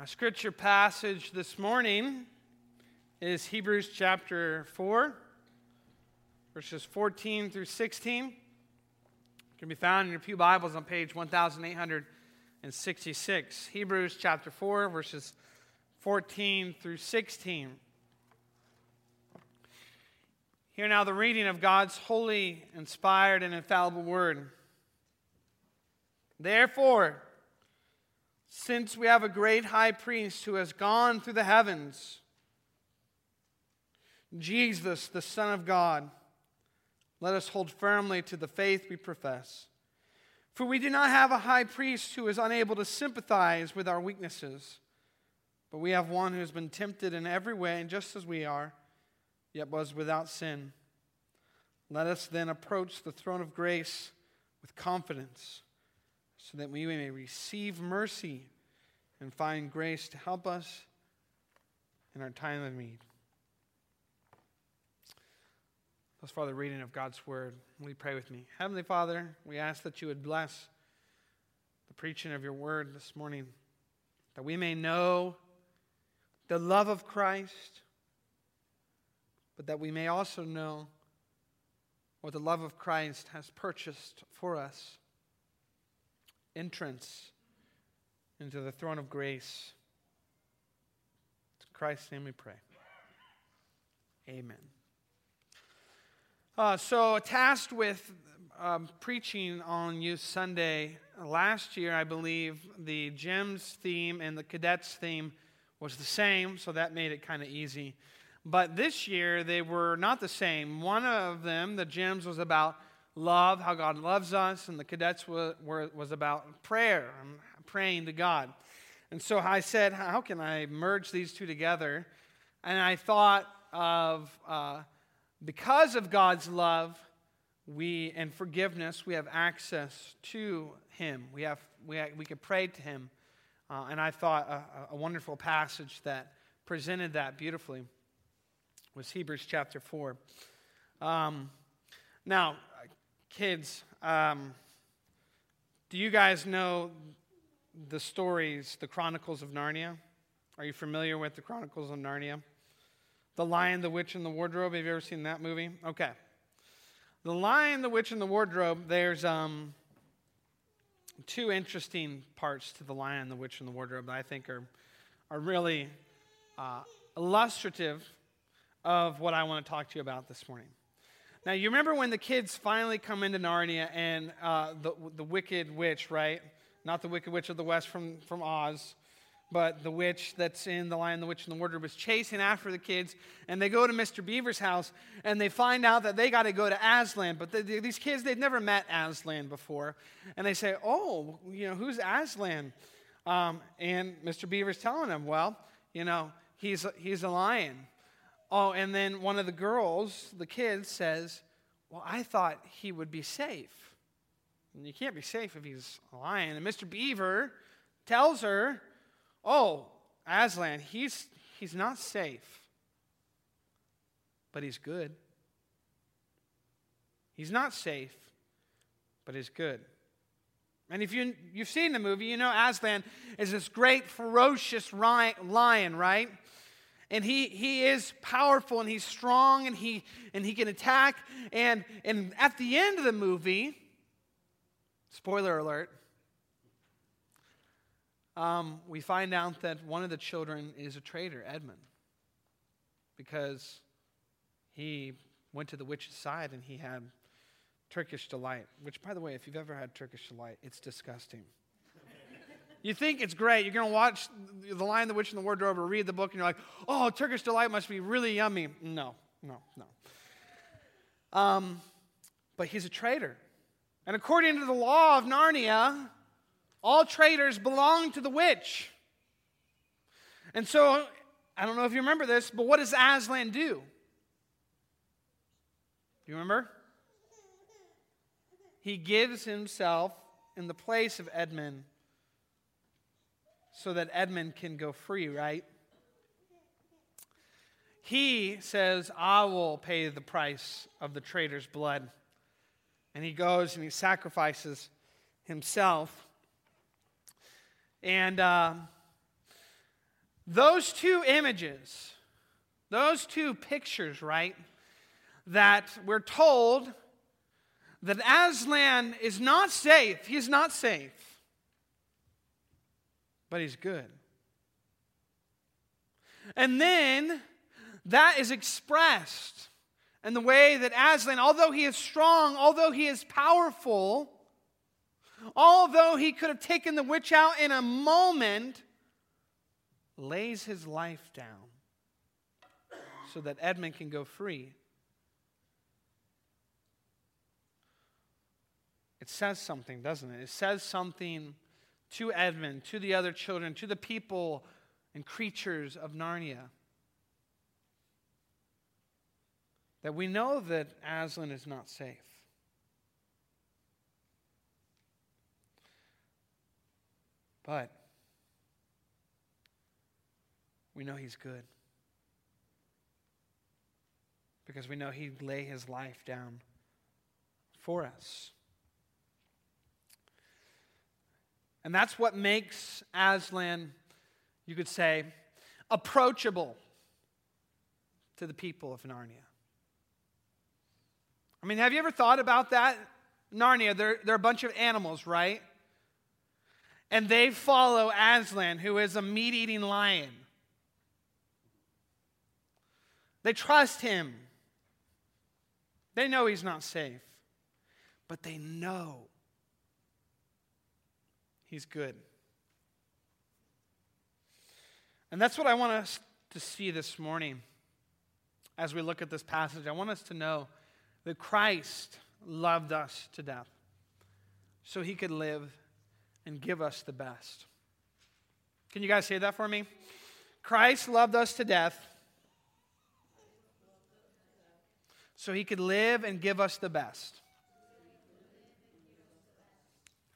Our scripture passage this morning is Hebrews chapter 4, verses 14 through 16. It can be found in your Pew Bibles on page 1866. Hebrews chapter 4, verses 14 through 16. Hear now the reading of God's holy, inspired, and infallible word. Therefore, since we have a great high priest who has gone through the heavens, Jesus, the Son of God, let us hold firmly to the faith we profess. For we do not have a high priest who is unable to sympathize with our weaknesses, but we have one who has been tempted in every way, just as we are, yet was without sin. Let us then approach the throne of grace with confidence so that we may receive mercy and find grace to help us in our time of need. Thus far, the reading of God's word. You pray with me? Heavenly Father, we ask that you would bless the preaching of your word this morning, that we may know the love of Christ, but that we may also know what the love of Christ has purchased for us entrance into the throne of grace. In Christ's name we pray. Amen. Uh, so, tasked with um, preaching on Youth Sunday last year, I believe the GEMS theme and the cadets theme was the same, so that made it kind of easy. But this year, they were not the same. One of them, the GEMS, was about love, how God loves us, and the cadets were, were, was about prayer, praying to God. And so I said, how can I merge these two together? And I thought of uh, because of God's love we and forgiveness, we have access to Him. We, have, we, we could pray to Him. Uh, and I thought a, a wonderful passage that presented that beautifully was Hebrews chapter 4. Um, now, Kids, um, do you guys know the stories, the Chronicles of Narnia? Are you familiar with the Chronicles of Narnia? The Lion, the Witch, and the Wardrobe. Have you ever seen that movie? Okay. The Lion, the Witch, and the Wardrobe, there's um, two interesting parts to The Lion, the Witch, and the Wardrobe that I think are, are really uh, illustrative of what I want to talk to you about this morning. Now, you remember when the kids finally come into Narnia and uh, the, the wicked witch, right? Not the wicked witch of the west from, from Oz, but the witch that's in The Lion, the Witch, and the Wardrobe is chasing after the kids. And they go to Mr. Beaver's house and they find out that they got to go to Aslan. But the, the, these kids, they'd never met Aslan before. And they say, Oh, you know, who's Aslan? Um, and Mr. Beaver's telling them, Well, you know, he's, he's a lion. Oh, and then one of the girls, the kid, says, Well, I thought he would be safe. And you can't be safe if he's a lion. And Mr. Beaver tells her, Oh, Aslan, he's, he's not safe, but he's good. He's not safe, but he's good. And if you, you've seen the movie, you know Aslan is this great, ferocious lion, right? And he, he is powerful and he's strong and he, and he can attack. And, and at the end of the movie, spoiler alert, um, we find out that one of the children is a traitor, Edmund, because he went to the witch's side and he had Turkish delight, which, by the way, if you've ever had Turkish delight, it's disgusting. You think it's great. You're going to watch The Lion, the Witch, and the Wardrobe or read the book, and you're like, oh, Turkish Delight must be really yummy. No, no, no. Um, but he's a traitor. And according to the law of Narnia, all traitors belong to the witch. And so, I don't know if you remember this, but what does Aslan do? Do you remember? He gives himself in the place of Edmund so that Edmund can go free, right? He says, I will pay the price of the traitor's blood. And he goes and he sacrifices himself. And uh, those two images, those two pictures, right, that we're told that Aslan is not safe. He's not safe, but he's good. And then that is expressed in the way that Aslan, although he is strong, although he is powerful, although he could have taken the witch out in a moment, lays his life down so that Edmund can go free. It says something, doesn't it? It says something to Edmund, to the other children, to the people and creatures of Narnia. That we know that Aslan is not safe. But we know he's good. Because we know he'd lay his life down for us. And that's what makes Aslan, you could say, approachable to the people of Narnia. I mean, have you ever thought about that? Narnia, they're, they're a bunch of animals, right? And they follow Aslan, who is a meat eating lion. They trust him. They know he's not safe, but they know he's good. And that's what I want us to see this morning as we look at this passage. I want us to know that Christ loved us to death so he could live and give us the best. Can you guys say that for me? Christ loved us to death so he could live and give us the best.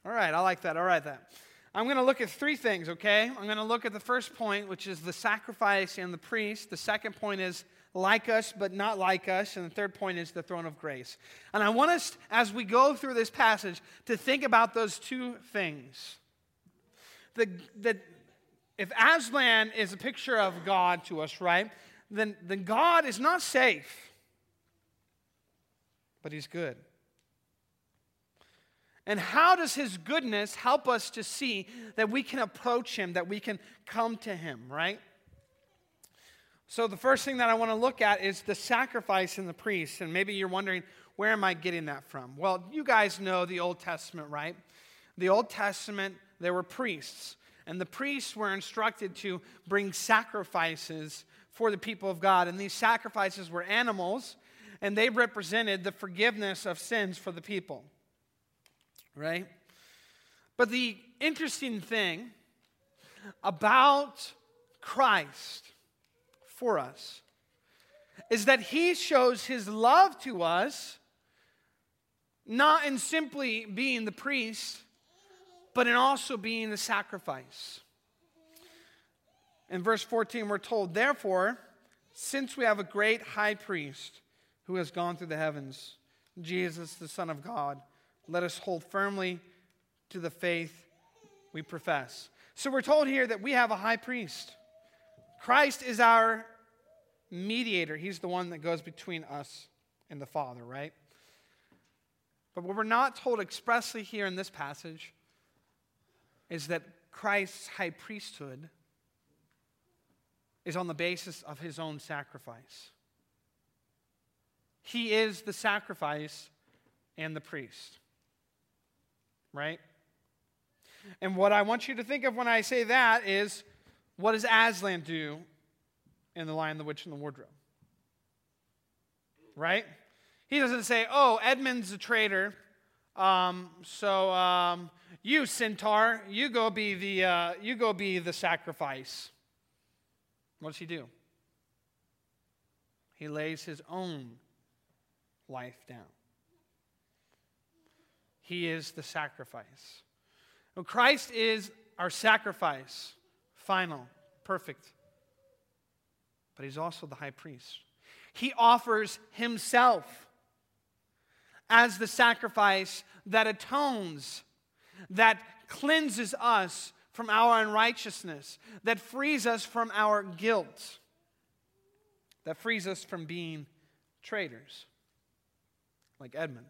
All right, I like that. All right, that. I'm going to look at three things, okay? I'm going to look at the first point, which is the sacrifice and the priest. The second point is like us, but not like us. And the third point is the throne of grace. And I want us, as we go through this passage, to think about those two things. The, the, if Aslan is a picture of God to us, right, then, then God is not safe but He's good. And how does His goodness help us to see that we can approach Him, that we can come to Him, right? So, the first thing that I want to look at is the sacrifice in the priest. And maybe you're wondering, where am I getting that from? Well, you guys know the Old Testament, right? The Old Testament, there were priests. And the priests were instructed to bring sacrifices for the people of God. And these sacrifices were animals and they represented the forgiveness of sins for the people. Right? But the interesting thing about Christ for us is that he shows his love to us not in simply being the priest, but in also being the sacrifice. In verse 14, we're told, Therefore, since we have a great high priest who has gone through the heavens, Jesus, the Son of God. Let us hold firmly to the faith we profess. So we're told here that we have a high priest. Christ is our mediator, he's the one that goes between us and the Father, right? But what we're not told expressly here in this passage is that Christ's high priesthood is on the basis of his own sacrifice. He is the sacrifice and the priest. Right? And what I want you to think of when I say that is what does Aslan do in The Lion, the Witch, and the Wardrobe? Right? He doesn't say, oh, Edmund's a traitor. Um, so um, you, Centaur, you go be the uh, you go be the sacrifice. What does he do? He lays his own life down. He is the sacrifice. Well, Christ is our sacrifice, final, perfect. But he's also the high priest. He offers himself as the sacrifice that atones, that cleanses us from our unrighteousness, that frees us from our guilt, that frees us from being traitors, like Edmund.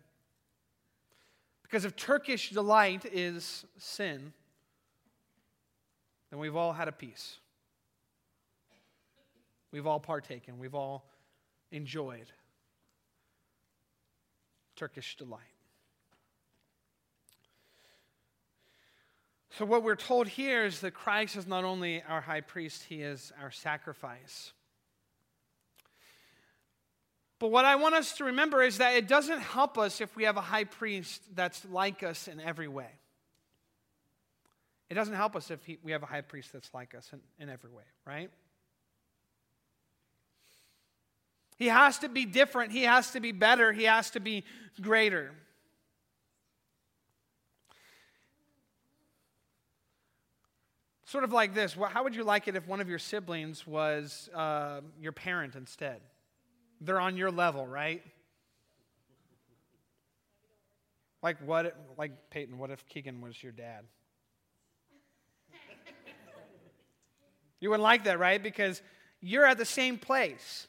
Because if Turkish delight is sin, then we've all had a piece. We've all partaken. We've all enjoyed Turkish delight. So, what we're told here is that Christ is not only our high priest, he is our sacrifice. But what I want us to remember is that it doesn't help us if we have a high priest that's like us in every way. It doesn't help us if he, we have a high priest that's like us in, in every way, right? He has to be different. He has to be better. He has to be greater. Sort of like this How would you like it if one of your siblings was uh, your parent instead? They're on your level, right? Like what? Like Peyton, what if Keegan was your dad? You wouldn't like that, right? Because you're at the same place.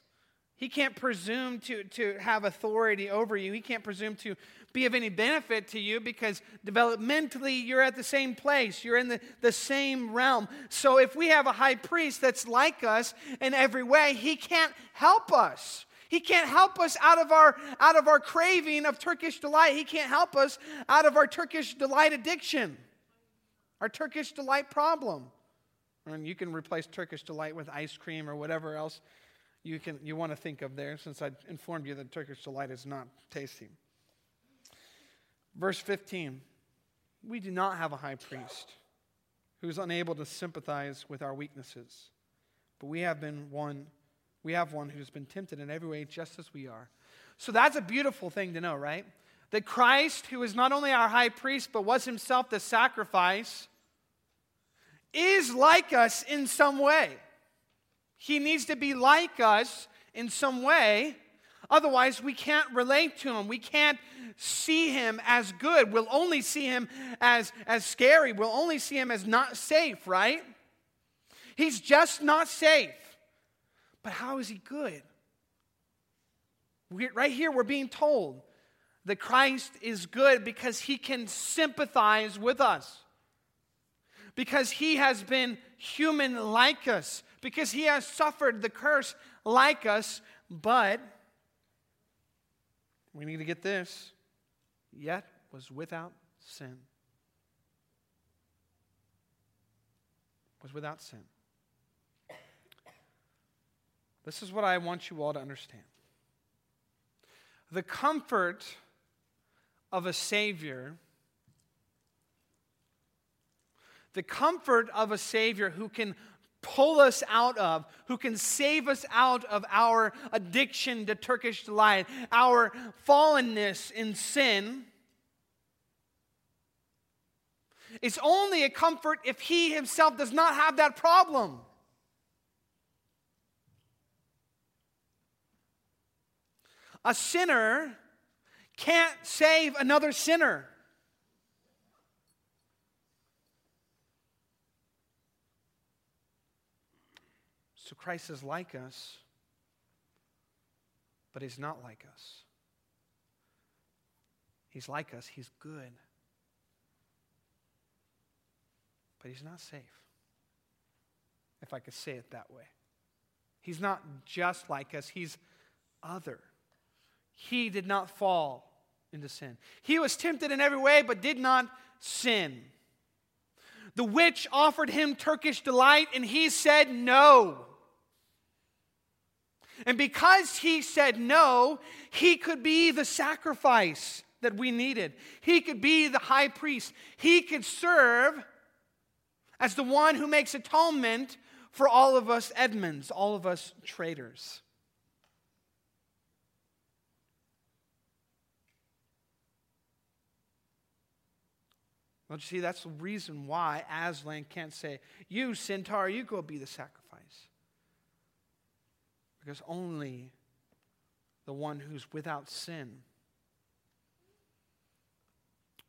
He can't presume to, to have authority over you. He can't presume to be of any benefit to you because developmentally you're at the same place. You're in the, the same realm. So if we have a high priest that's like us in every way, he can't help us. He can't help us out of our out of our craving of Turkish delight. He can't help us out of our Turkish delight addiction. Our Turkish delight problem. And you can replace Turkish delight with ice cream or whatever else you, can, you want to think of there, since I informed you that Turkish delight is not tasty. Verse 15 We do not have a high priest who is unable to sympathize with our weaknesses, but we have been one. We have one who's been tempted in every way just as we are. So that's a beautiful thing to know, right? That Christ, who is not only our high priest, but was himself the sacrifice, is like us in some way. He needs to be like us in some way. Otherwise, we can't relate to him. We can't see him as good. We'll only see him as, as scary. We'll only see him as not safe, right? He's just not safe. But how is he good? We're, right here, we're being told that Christ is good because he can sympathize with us because he has been human like us, because he has suffered the curse like us, but we need to get this yet was without sin. Was without sin. This is what I want you all to understand. The comfort of a Savior the comfort of a Savior who can pull us out of, who can save us out of our addiction to Turkish delight, our fallenness in sin. It's only a comfort if He Himself does not have that problem. A sinner can't save another sinner. So Christ is like us, but he's not like us. He's like us, he's good, but he's not safe, if I could say it that way. He's not just like us, he's other. He did not fall into sin. He was tempted in every way, but did not sin. The witch offered him Turkish delight, and he said no. And because he said no, he could be the sacrifice that we needed. He could be the high priest. He could serve as the one who makes atonement for all of us Edmunds, all of us traitors. Well, you see, that's the reason why Aslan can't say, You, Centaur, you go be the sacrifice. Because only the one who's without sin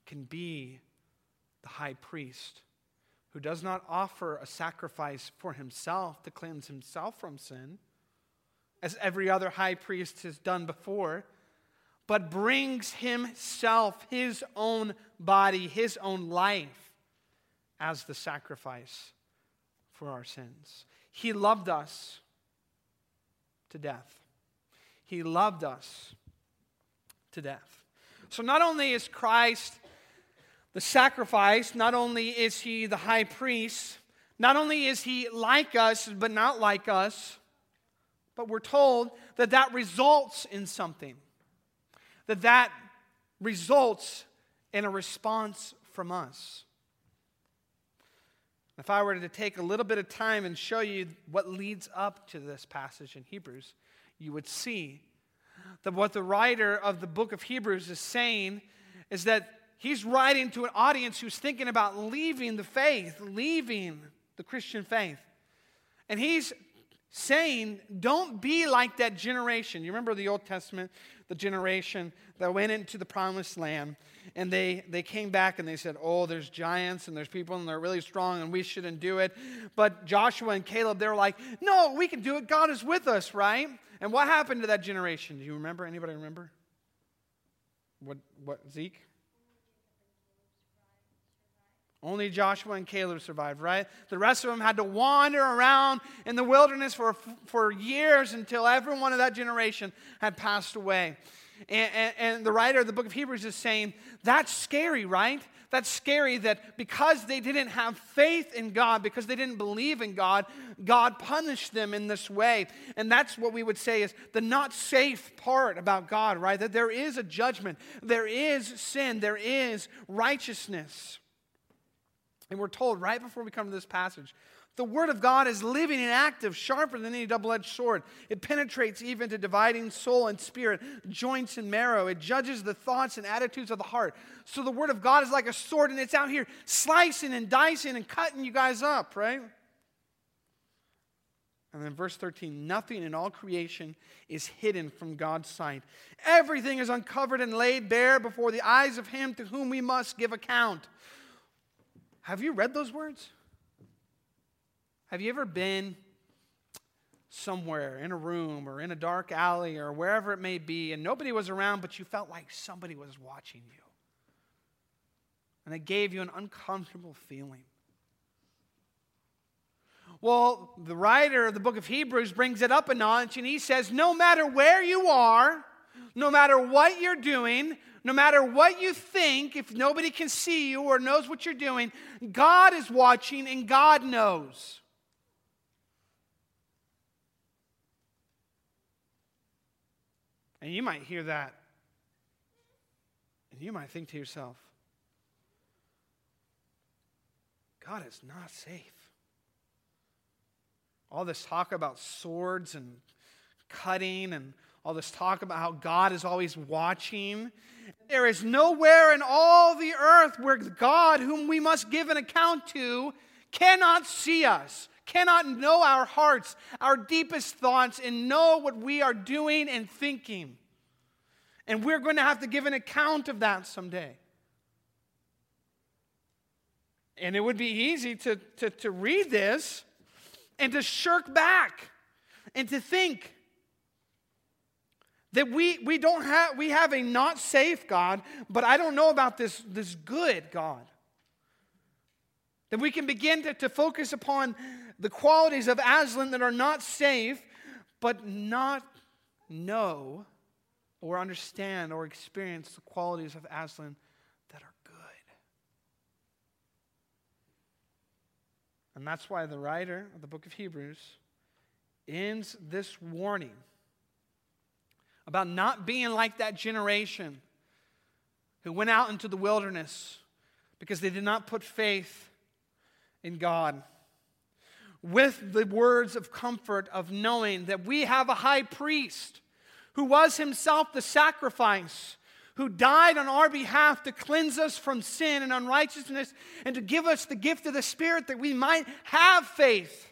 can be the high priest who does not offer a sacrifice for himself to cleanse himself from sin, as every other high priest has done before, but brings himself, his own body, his own life as the sacrifice for our sins. He loved us to death. He loved us to death. So not only is Christ the sacrifice, not only is he the high priest, not only is he like us, but not like us, but we're told that that results in something. That that results in a response from us. If I were to take a little bit of time and show you what leads up to this passage in Hebrews, you would see that what the writer of the book of Hebrews is saying is that he's writing to an audience who's thinking about leaving the faith, leaving the Christian faith. And he's saying, don't be like that generation. You remember the Old Testament, the generation that went into the promised land, and they, they came back and they said, Oh, there's giants and there's people and they're really strong and we shouldn't do it. But Joshua and Caleb, they were like, No, we can do it. God is with us, right? And what happened to that generation? Do you remember? Anybody remember? What, what Zeke? Only Joshua and Caleb survived, right? The rest of them had to wander around in the wilderness for, for years until everyone of that generation had passed away. And, and, and, the writer of the book of Hebrews is saying, that's scary, right? That's scary that because they didn't have faith in God, because they didn't believe in God, God punished them in this way. And that's what we would say is the not safe part about God, right? That there is a judgment, there is sin, there is righteousness. And we're told right before we come to this passage the Word of God is living and active, sharper than any double edged sword. It penetrates even to dividing soul and spirit, joints and marrow. It judges the thoughts and attitudes of the heart. So the Word of God is like a sword, and it's out here slicing and dicing and cutting you guys up, right? And then verse 13 nothing in all creation is hidden from God's sight. Everything is uncovered and laid bare before the eyes of Him to whom we must give account. Have you read those words? Have you ever been somewhere in a room or in a dark alley or wherever it may be and nobody was around, but you felt like somebody was watching you? And it gave you an uncomfortable feeling. Well, the writer of the book of Hebrews brings it up a notch and he says, No matter where you are, no matter what you're doing, no matter what you think, if nobody can see you or knows what you're doing, God is watching and God knows. And you might hear that, and you might think to yourself, God is not safe. All this talk about swords and cutting and all this talk about how God is always watching. There is nowhere in all the earth where God, whom we must give an account to, cannot see us, cannot know our hearts, our deepest thoughts, and know what we are doing and thinking. And we're going to have to give an account of that someday. And it would be easy to, to, to read this and to shirk back and to think that we, we don't have we have a not safe God, but I don't know about this, this good God. That we can begin to, to focus upon the qualities of Aslan that are not safe, but not know or understand or experience the qualities of Aslan that are good. And that's why the writer of the book of Hebrews ends this warning about not being like that generation who went out into the wilderness because they did not put faith in God. With the words of comfort of knowing that we have a high priest who was himself the sacrifice, who died on our behalf to cleanse us from sin and unrighteousness and to give us the gift of the Spirit that we might have faith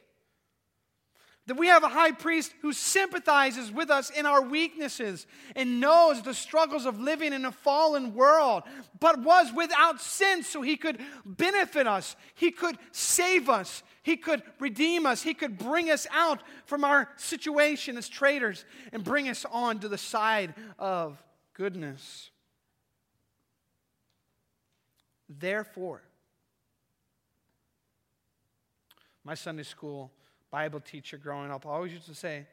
That we have a high priest who sympathizes with us in our weaknesses and knows the struggles of living in a fallen world, but was without sin so he could benefit us. He could save us. He could redeem us. He could bring us out from our situation as traitors and bring us on to the side of goodness. Therefore, my Sunday school Bible teacher growing up always used to say,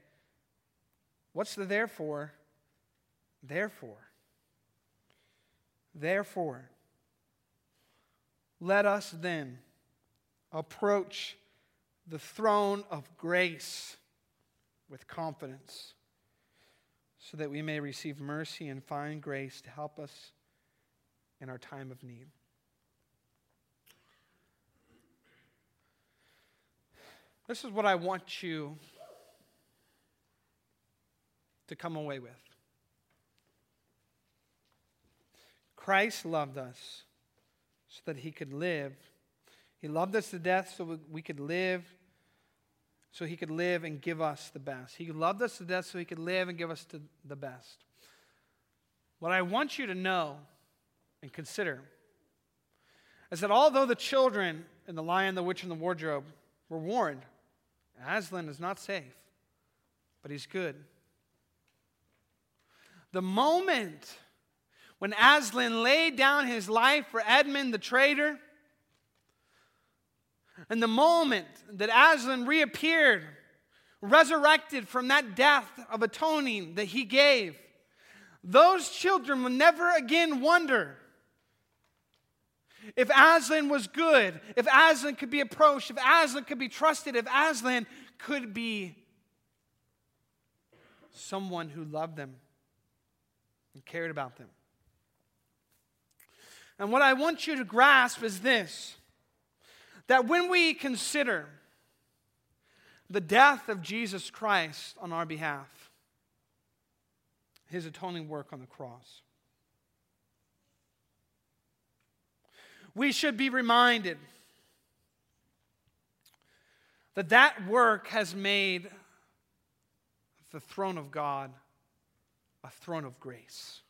What's the therefore? Therefore. Therefore, let us then approach the throne of grace with confidence so that we may receive mercy and find grace to help us in our time of need. This is what I want you to come away with. Christ loved us so that he could live. He loved us to death so we could live, so he could live and give us the best. He loved us to death so he could live and give us the best. What I want you to know and consider is that although the children in The Lion, the Witch, and the Wardrobe were warned, Aslan is not safe, but he's good. The moment when Aslan laid down his life for Edmund the traitor, and the moment that Aslan reappeared, resurrected from that death of atoning that he gave, those children will never again wonder if Aslan was good, if Aslan could be approached, if Aslan could be trusted, if Aslan could be someone who loved them and cared about them. And what I want you to grasp is this that when we consider the death of Jesus Christ on our behalf, his atoning work on the cross, we should be reminded that that work has made the throne of God a throne of grace.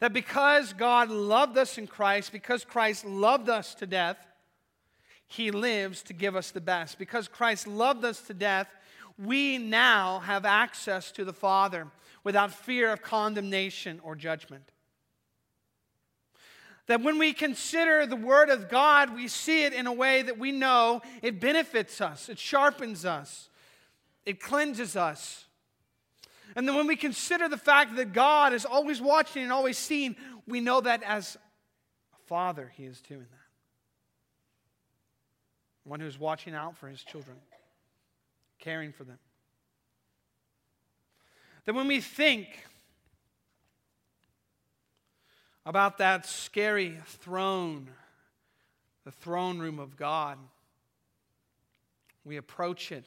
That because God loved us in Christ, because Christ loved us to death, he lives to give us the best. Because Christ loved us to death, we now have access to the Father without fear of condemnation or judgment. That when we consider the Word of God, we see it in a way that we know it benefits us, it sharpens us, it cleanses us. And then when we consider the fact that God is always watching and always seeing, we know that as a father, He is doing that. One who's watching out for His children, caring for them. That when we think about that scary throne, the throne room of God. We approach it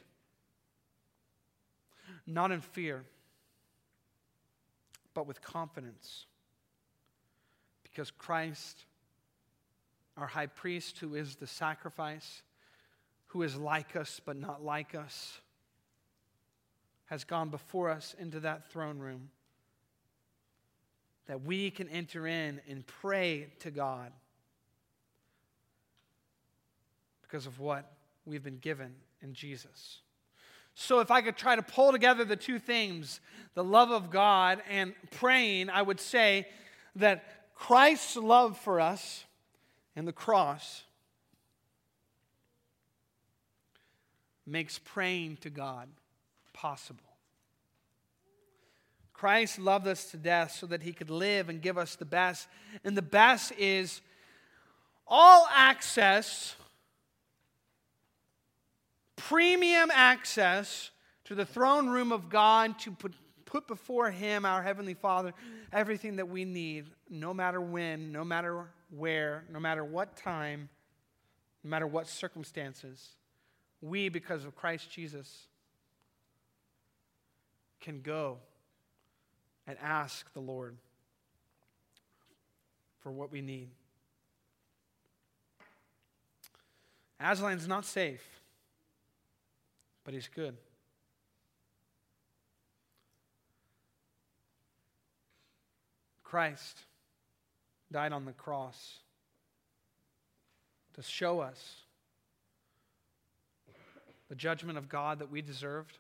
not in fear, but with confidence. Because Christ, our high priest, who is the sacrifice, who is like us but not like us, has gone before us into that throne room that we can enter in and pray to God because of what we've been given in Jesus. So, if I could try to pull together the two things, the love of God and praying, I would say that Christ's love for us and the cross makes praying to God possible. Christ loved us to death so that he could live and give us the best. And the best is all access, premium access to the throne room of God to put, put before him, our Heavenly Father, everything that we need, no matter when, no matter where, no matter what time, no matter what circumstances. We, because of Christ Jesus, can go and ask the Lord for what we need. Aslan's not safe, but he's good. Christ died on the cross to show us the judgment of God that we deserved,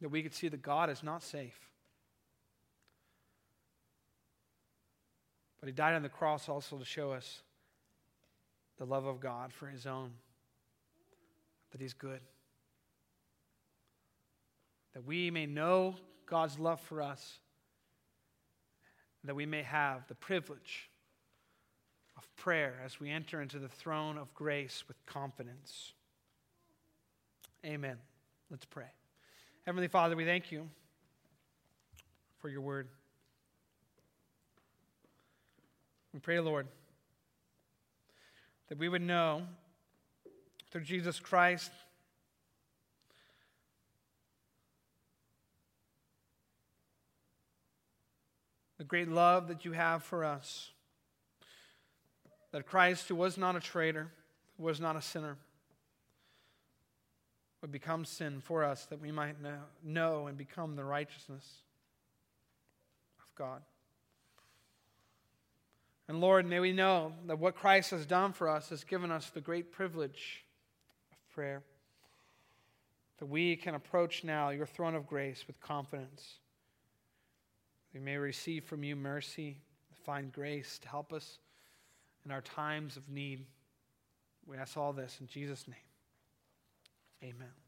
that we could see that God is not safe. But he died on the cross also to show us the love of God for his own, that he's good. That we may know God's love for us, that we may have the privilege of prayer as we enter into the throne of grace with confidence. Amen. Let's pray. Heavenly Father, we thank you for your word. We pray, Lord, that we would know through Jesus Christ the great love that you have for us. That Christ, who was not a traitor, who was not a sinner, would become sin for us that we might know, know and become the righteousness of God. And Lord, may we know that what Christ has done for us has given us the great privilege of prayer. That we can approach now your throne of grace with confidence. We may receive from you mercy, find grace to help us in our times of need. We ask all this in Jesus' name. Amen.